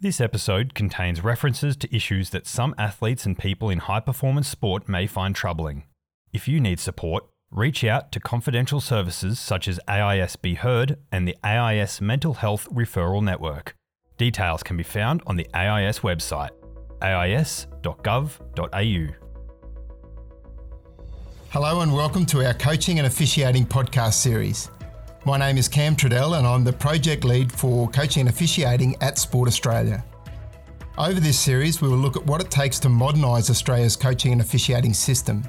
This episode contains references to issues that some athletes and people in high performance sport may find troubling. If you need support, reach out to confidential services such as AIS Be Heard and the AIS Mental Health Referral Network. Details can be found on the AIS website, ais.gov.au. Hello and welcome to our Coaching and Officiating podcast series. My name is Cam Trudell and I'm the project lead for coaching and officiating at Sport Australia. Over this series, we will look at what it takes to modernise Australia's coaching and officiating system.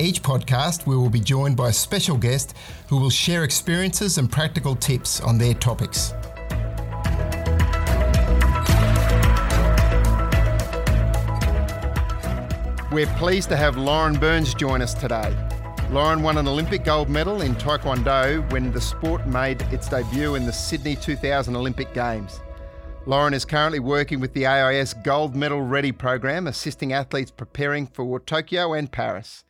Each podcast, we will be joined by a special guest who will share experiences and practical tips on their topics. We're pleased to have Lauren Burns join us today. Lauren won an Olympic gold medal in Taekwondo when the sport made its debut in the Sydney 2000 Olympic Games. Lauren is currently working with the AIS Gold Medal Ready program, assisting athletes preparing for Tokyo and Paris.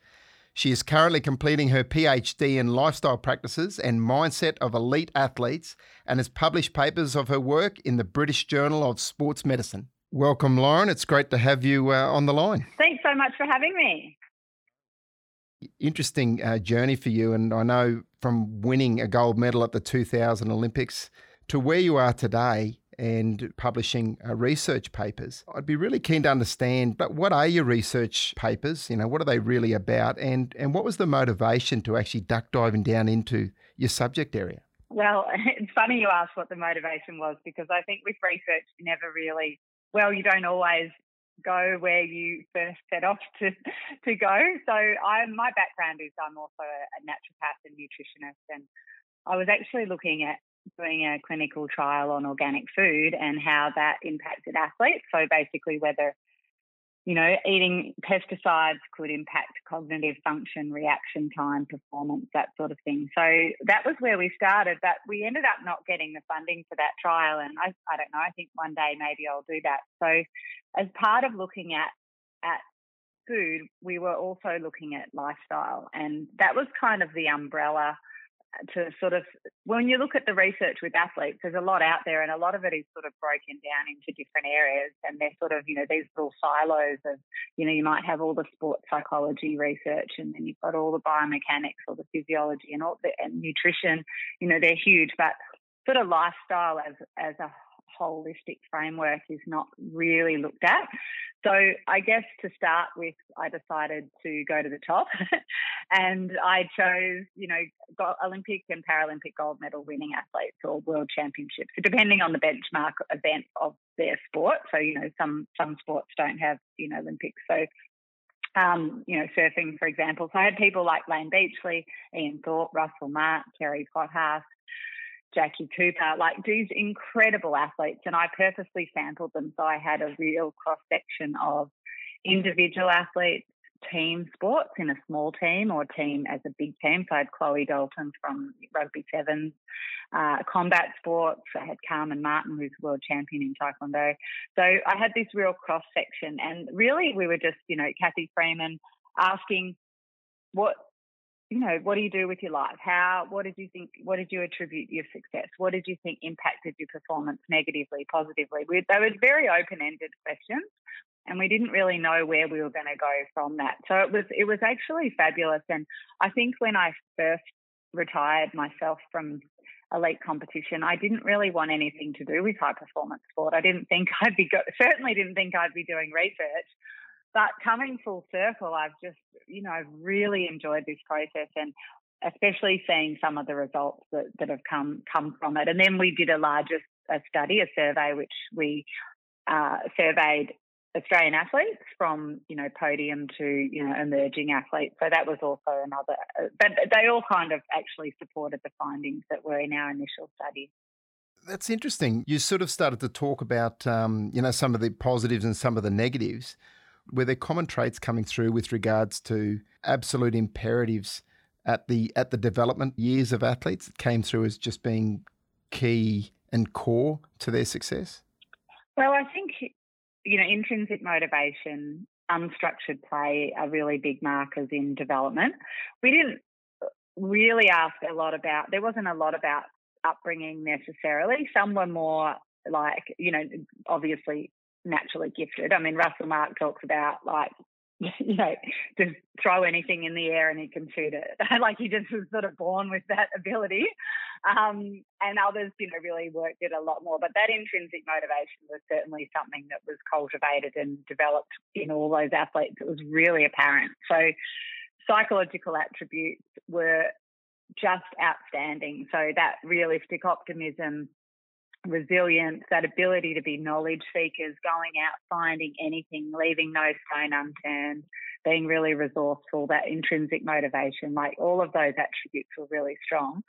She is currently completing her PhD in lifestyle practices and mindset of elite athletes and has published papers of her work in the British Journal of Sports Medicine. Welcome, Lauren. It's great to have you uh, on the line. Thanks so much for having me interesting uh, journey for you. And I know from winning a gold medal at the 2000 Olympics to where you are today and publishing uh, research papers. I'd be really keen to understand, but what are your research papers? You know, what are they really about? And, and what was the motivation to actually duck diving down into your subject area? Well, it's funny you ask what the motivation was because I think with research, never really, well, you don't always go where you first set off to to go. So I my background is I'm also a naturopath and nutritionist, and I was actually looking at doing a clinical trial on organic food and how that impacted athletes. So basically, whether you know, eating pesticides could impact cognitive function, reaction time, performance, that sort of thing. So that was where we started, but we ended up not getting the funding for that trial. And I, I don't know, I think one day maybe I'll do that. So as part of looking at, at food, we were also looking at lifestyle. And that was kind of the umbrella to sort of when you look at the research with athletes, there's a lot out there, and a lot of it is sort of broken down into different areas, and they're sort of you know these little silos of you know you might have all the sports psychology research, and then you've got all the biomechanics or the physiology and all the and nutrition. You know they're huge, but sort of lifestyle as as a holistic framework is not really looked at. So I guess to start with, I decided to go to the top, and I chose, you know, Olympic and Paralympic gold medal winning athletes or world championships, depending on the benchmark event of their sport. So you know, some some sports don't have you know Olympics, so um, you know, surfing, for example. So I had people like Layne Beachley, Ian Thorpe, Russell Mark, Kerri Pottharst, Jacqui Cooper, like these incredible athletes. And I purposely sampled them so I had a real cross section of individual athletes, team sports in a small team or team as a big team. So I had Chloe Dalton from Rugby Sevens, uh, combat sports. I had Carmen Marton, who's world champion in Taekwondo. So I had this real cross section. And really, we were just, you know, Cathy Freeman asking what you know, what do you do with your life? How, what did you think, what did you attribute your success? What did you think impacted your performance negatively, positively? We, they were very open ended questions and we didn't really know where we were going to go from that. So it was, it was actually fabulous. And I think when I first retired myself from elite competition, I didn't really want anything to do with high performance sport. I didn't think I'd be, go- certainly didn't think I'd be doing research. But coming full circle, I've just, you know, I've really enjoyed this process and especially seeing some of the results that, that have come come from it. And then we did a larger a study, a survey, which we uh, surveyed Australian athletes from you know podium to you know emerging athletes. So that was also another. But they all kind of actually supported the findings that were in our initial study. That's interesting. You sort of started to talk about um, you know some of the positives and some of the negatives. Were there common traits coming through with regards to absolute imperatives at the at the development years of athletes that came through as just being key and core to their success? Well, I think you know intrinsic motivation, unstructured play are really big markers in development. We didn't uh, really ask a lot about. There wasn't a lot about upbringing necessarily. Some were more like, you know, obviously naturally gifted. I mean, Russell Mark talks about like you know, just throw anything in the air and he can shoot it. like he just was sort of born with that ability. Um, and others, you know, really worked it a lot more. But that intrinsic motivation was certainly something that was cultivated and developed in all those athletes. It was really apparent. So psychological attributes were just outstanding. So that realistic optimism, resilience, that ability to be knowledge seekers, going out, finding anything, leaving no stone unturned, being really resourceful, that intrinsic motivation, like all of those attributes were really strong.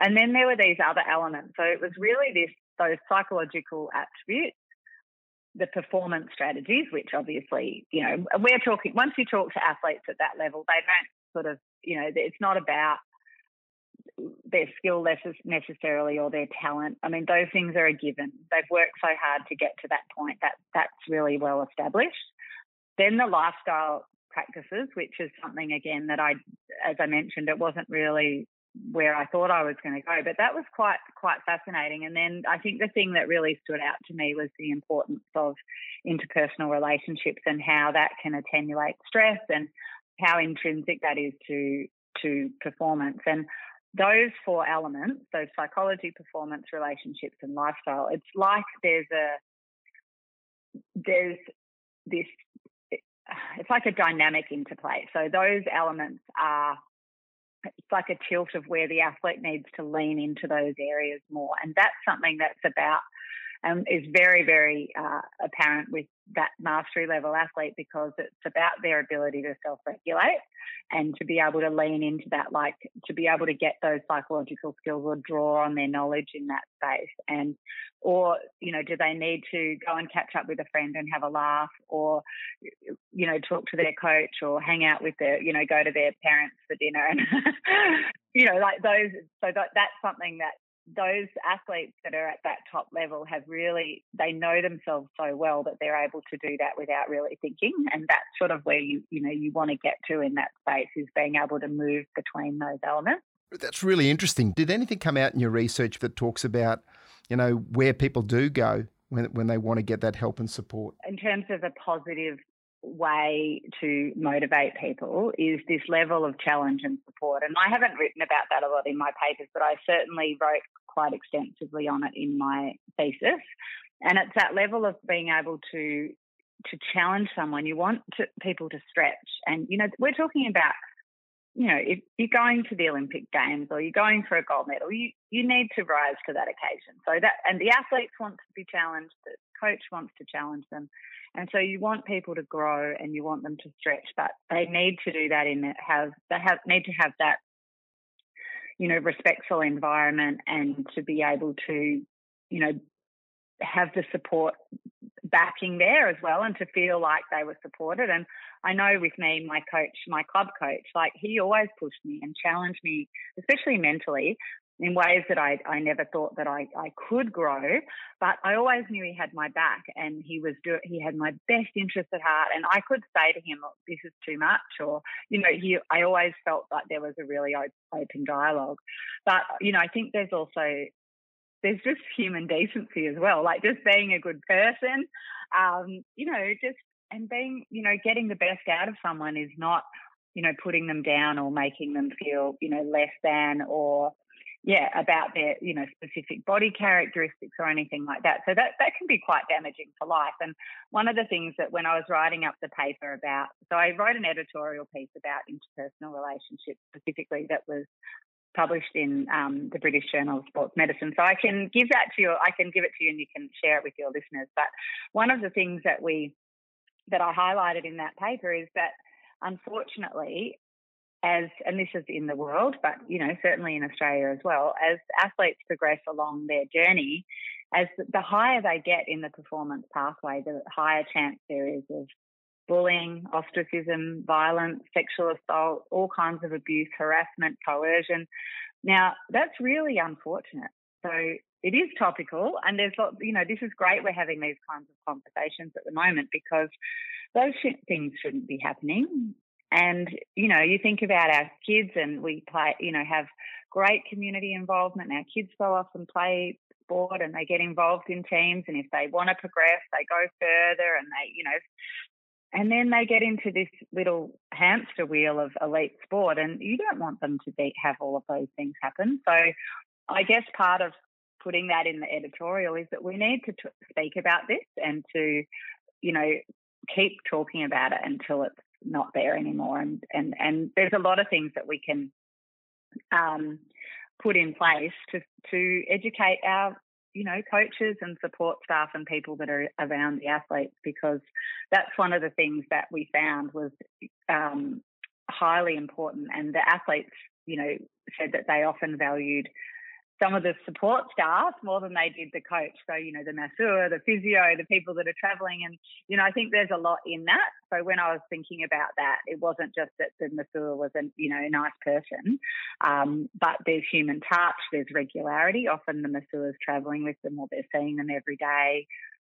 And then there were these other elements. So it was really this those psychological attributes, the performance strategies, which obviously, you know, we're talking once you talk to athletes at that level, they don't sort of, you know, it's not about their skill necessarily or their talent. I mean, those things are a given. They've worked so hard to get to that point. That that's really well established. Then the lifestyle practices, which is something again that I, as I mentioned, it wasn't really where I thought I was going to go, but that was quite quite fascinating. And then I think the thing that really stood out to me was the importance of interpersonal relationships and how that can attenuate stress and how intrinsic that is to to performance. And those four elements, those psychology, performance, relationships, and lifestyle, it's like there's a there's this it's like a dynamic interplay. So those elements are it's like a tilt of where the athlete needs to lean into those areas more, and that's something that's about um, is very, very uh, apparent with that mastery level athlete because it's about their ability to self regulate and to be able to lean into that, like to be able to get those psychological skills or draw on their knowledge in that space. And, or, you know, do they need to go and catch up with a friend and have a laugh or, you know, talk to their coach or hang out with their, you know, go to their parents for dinner and, you know, like those. So that, that's something that those athletes that are at that top level have really they know themselves so well that they're able to do that without really thinking and that's sort of where you you know you want to get to in that space is being able to move between those elements. That's really interesting. Did anything come out in your research that talks about you know where people do go when when they want to get that help and support? In terms of a positive way to motivate people is this level of challenge and support. And I haven't written about that a lot in my papers, but I certainly wrote quite extensively on it in my thesis. And it's that level of being able to to challenge someone. You want to, people to stretch, and you know we're talking about you know, if you're going to the Olympic Games or you're going for a gold medal, you, you need to rise to that occasion. So that, and the athletes want to be challenged, the coach wants to challenge them. And so you want people to grow and you want them to stretch, but they need to do that in have they have need to have that you know respectful environment and to be able to you know have the support backing there as well and to feel like they were supported and I know with me my coach my club coach like he always pushed me and challenged me especially mentally in ways that I, I never thought that I, I could grow. But I always knew he had my back and he was do, he had my best interest at heart. And I could say to him, this is too much, or, you know, he, I always felt like there was a really open dialogue. But, you know, I think there's also, there's just human decency as well, like just being a good person, um, you know, just, and being, you know, getting the best out of someone is not, you know, putting them down or making them feel, you know, less than or, yeah, about their, you know, specific body characteristics or anything like that. So that, that can be quite damaging for life. And one of the things that when I was writing up the paper about, so I wrote an editorial piece about interpersonal relationships specifically that was published in um, the British Journal of Sports Medicine. So I can give that to you, I can give it to you and you can share it with your listeners. But one of the things that we, that I highlighted in that paper is that unfortunately, as, and this is in the world, but you know, certainly in Australia as well, as athletes progress along their journey, as the higher they get in the performance pathway, the higher chance there is of bullying, ostracism, violence, sexual assault, all kinds of abuse, harassment, coercion. Now, that's really unfortunate. So it is topical, and there's, you know, this is great we're having these kinds of conversations at the moment because those things shouldn't be happening. And, you know, you think about our kids and we play, you know, have great community involvement. Our kids go off and play sport and they get involved in teams. And if they want to progress, they go further and they, you know, and then they get into this little hamster wheel of elite sport. And you don't want them to be, have all of those things happen. So I guess part of putting that in the editorial is that we need to t- speak about this and to, you know, keep talking about it until it's not there anymore. And and and there's a lot of things that we can um, put in place to to educate our you know coaches and support staff and people that are around the athletes because that's one of the things that we found was um, highly important. And the athletes you know said that they often valued some of the support staff more than they did the coach. So, you know, the masseur, the physio, the people that are traveling. And, you know, I think there's a lot in that. So when I was thinking about that, it wasn't just that the masseur was a, you know, a nice person, um, but there's human touch, there's regularity. Often the masseur is traveling with them or they're seeing them every day.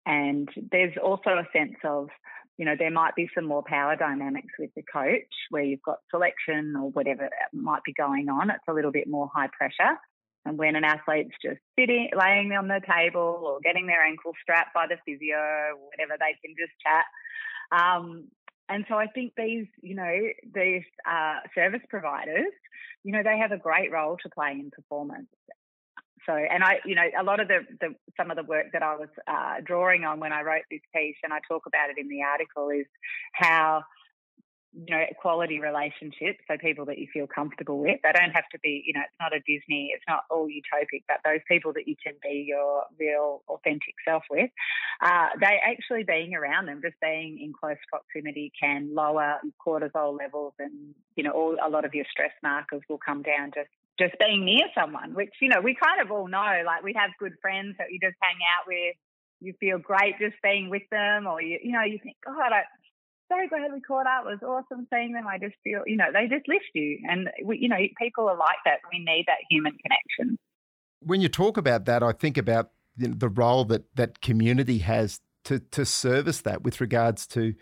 And there's also a sense of, you know, there might be some more power dynamics with the coach where you've got selection or whatever might be going on. It's a little bit more high pressure. And when an athlete's just sitting, laying on the table or getting their ankle strapped by the physio, whatever, they can just chat. Um, and so I think these, you know, these uh, service providers, you know, they have a great role to play in performance. So, and I, you know, a lot of the, the some of the work that I was uh, drawing on when I wrote this piece, and I talk about it in the article, is how you know, quality relationships, so people that you feel comfortable with. They don't have to be, you know, it's not a Disney, it's not all utopic, but those people that you can be your real, authentic self with, uh, they actually being around them, just being in close proximity can lower cortisol levels and, you know, all, a lot of your stress markers will come down just just being near someone, which, you know, we kind of all know, like we have good friends that you just hang out with, you feel great just being with them, or you, you know, you think, God, I, so glad we caught up. It was awesome seeing them. I just feel, you know, they just lift you. And, we, you know, people are like that. We need that human connection. When you talk about that, I think about the role that that community has to, to service that with regards to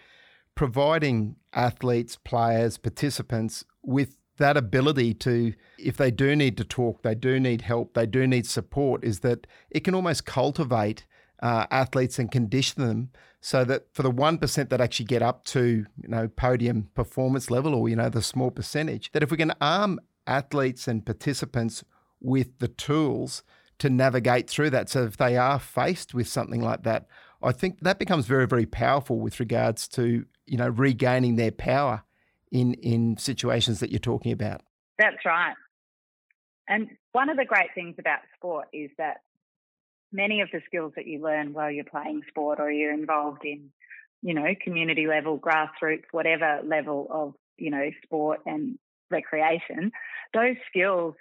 providing athletes, players, participants with that ability to, if they do need to talk, they do need help, they do need support, is that it can almost cultivate uh, athletes and condition them so that for the 1% that actually get up to you know podium performance level or you know the small percentage that if we can arm athletes and participants with the tools to navigate through that. So if they are faced with something like that i think that becomes very very powerful with regards to you know regaining their power in in situations that you're talking about. That's right. And one of the great things about sport is that many of the skills that you learn while you're playing sport or you're involved in, you know, community level, grassroots, whatever level of, you know, sport and recreation, those skills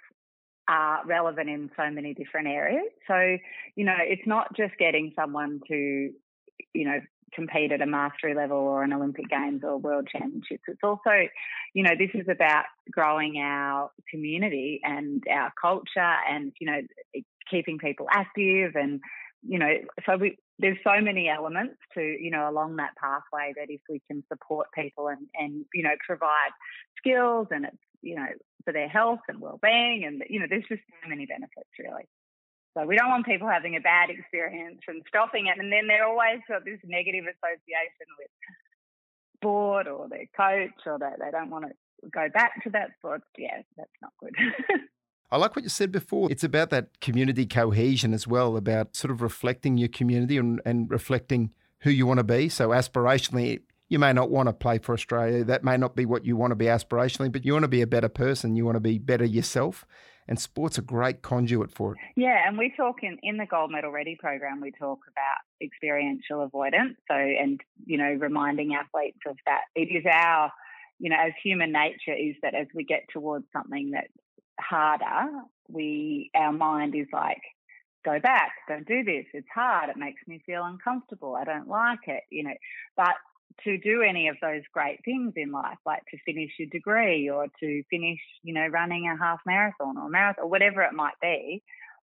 are relevant in so many different areas. So, you know, it's not just getting someone to, you know, compete at a mastery level or an Olympic Games or World Championships. It's also, you know, this is about growing our community and our culture and, you know, keeping people active and you know so we there's so many elements to you know along that pathway that if we can support people and and you know provide skills and it's you know for their health and well-being and you know there's just so many benefits really. So we don't want people having a bad experience and stopping it and then they're always got this negative association with sport or their coach or that they don't want to go back to that sport. Yeah that's not good I like what you said before. It's about that community cohesion as well, about sort of reflecting your community and, and reflecting who you want to be. So, aspirationally, you may not want to play for Australia. That may not be what you want to be aspirationally, but you want to be a better person. You want to be better yourself. And sport's are a great conduit for it. Yeah, and we talk in, in the Gold Medal Ready program, we talk about experiential avoidance. So, and, you know, reminding athletes of that. It is our, you know, as human nature is that as we get towards something that harder, we our mind is like, go back, don't do this. It's hard. It makes me feel uncomfortable. I don't like it, you know. But to do any of those great things in life, like to finish your degree or to finish, you know, running a half marathon or marathon or whatever it might be,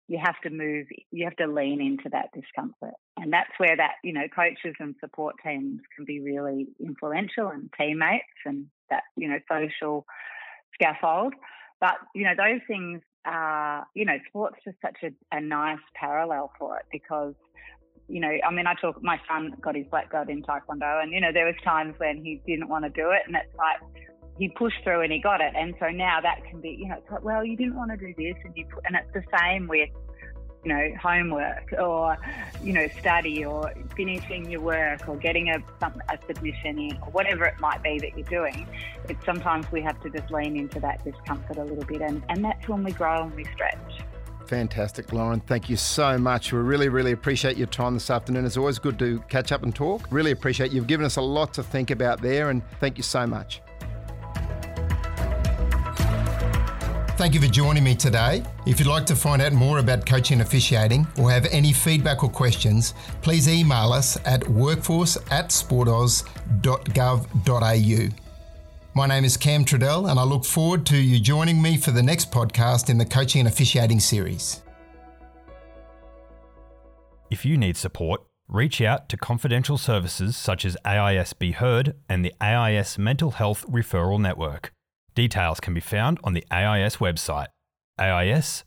you have to move, you have to lean into that discomfort. And that's where that, you know, coaches and support teams can be really influential and teammates and that, you know, social scaffold. But, you know, those things are, you know, sports just such a, a nice parallel for it because you know, I mean, I talk. My son got his black belt in taekwondo, and you know, there was times when he didn't want to do it, and it's like he pushed through and he got it. And so now that can be, you know, it's like, well, you didn't want to do this, and you, put, and it's the same with, you know, homework or, you know, study or finishing your work or getting a some, a submission in or whatever it might be that you're doing. It's sometimes we have to just lean into that discomfort a little bit, and and that's when we grow and we stretch. Fantastic, Lauren. Thank you so much. We really, really appreciate your time this afternoon. It's always good to catch up and talk. Really appreciate you've given us a lot to think about there, and thank you so much. Thank you for joining me today. If you'd like to find out more about coaching officiating or have any feedback or questions, please email us at workforce at sportaus.gov.au. My name is Cam Trudell, and I look forward to you joining me for the next podcast in the Coaching and Officiating series. If you need support, reach out to confidential services such as AIS Be Heard and the AIS Mental Health Referral Network. Details can be found on the AIS website, ais.gov.au.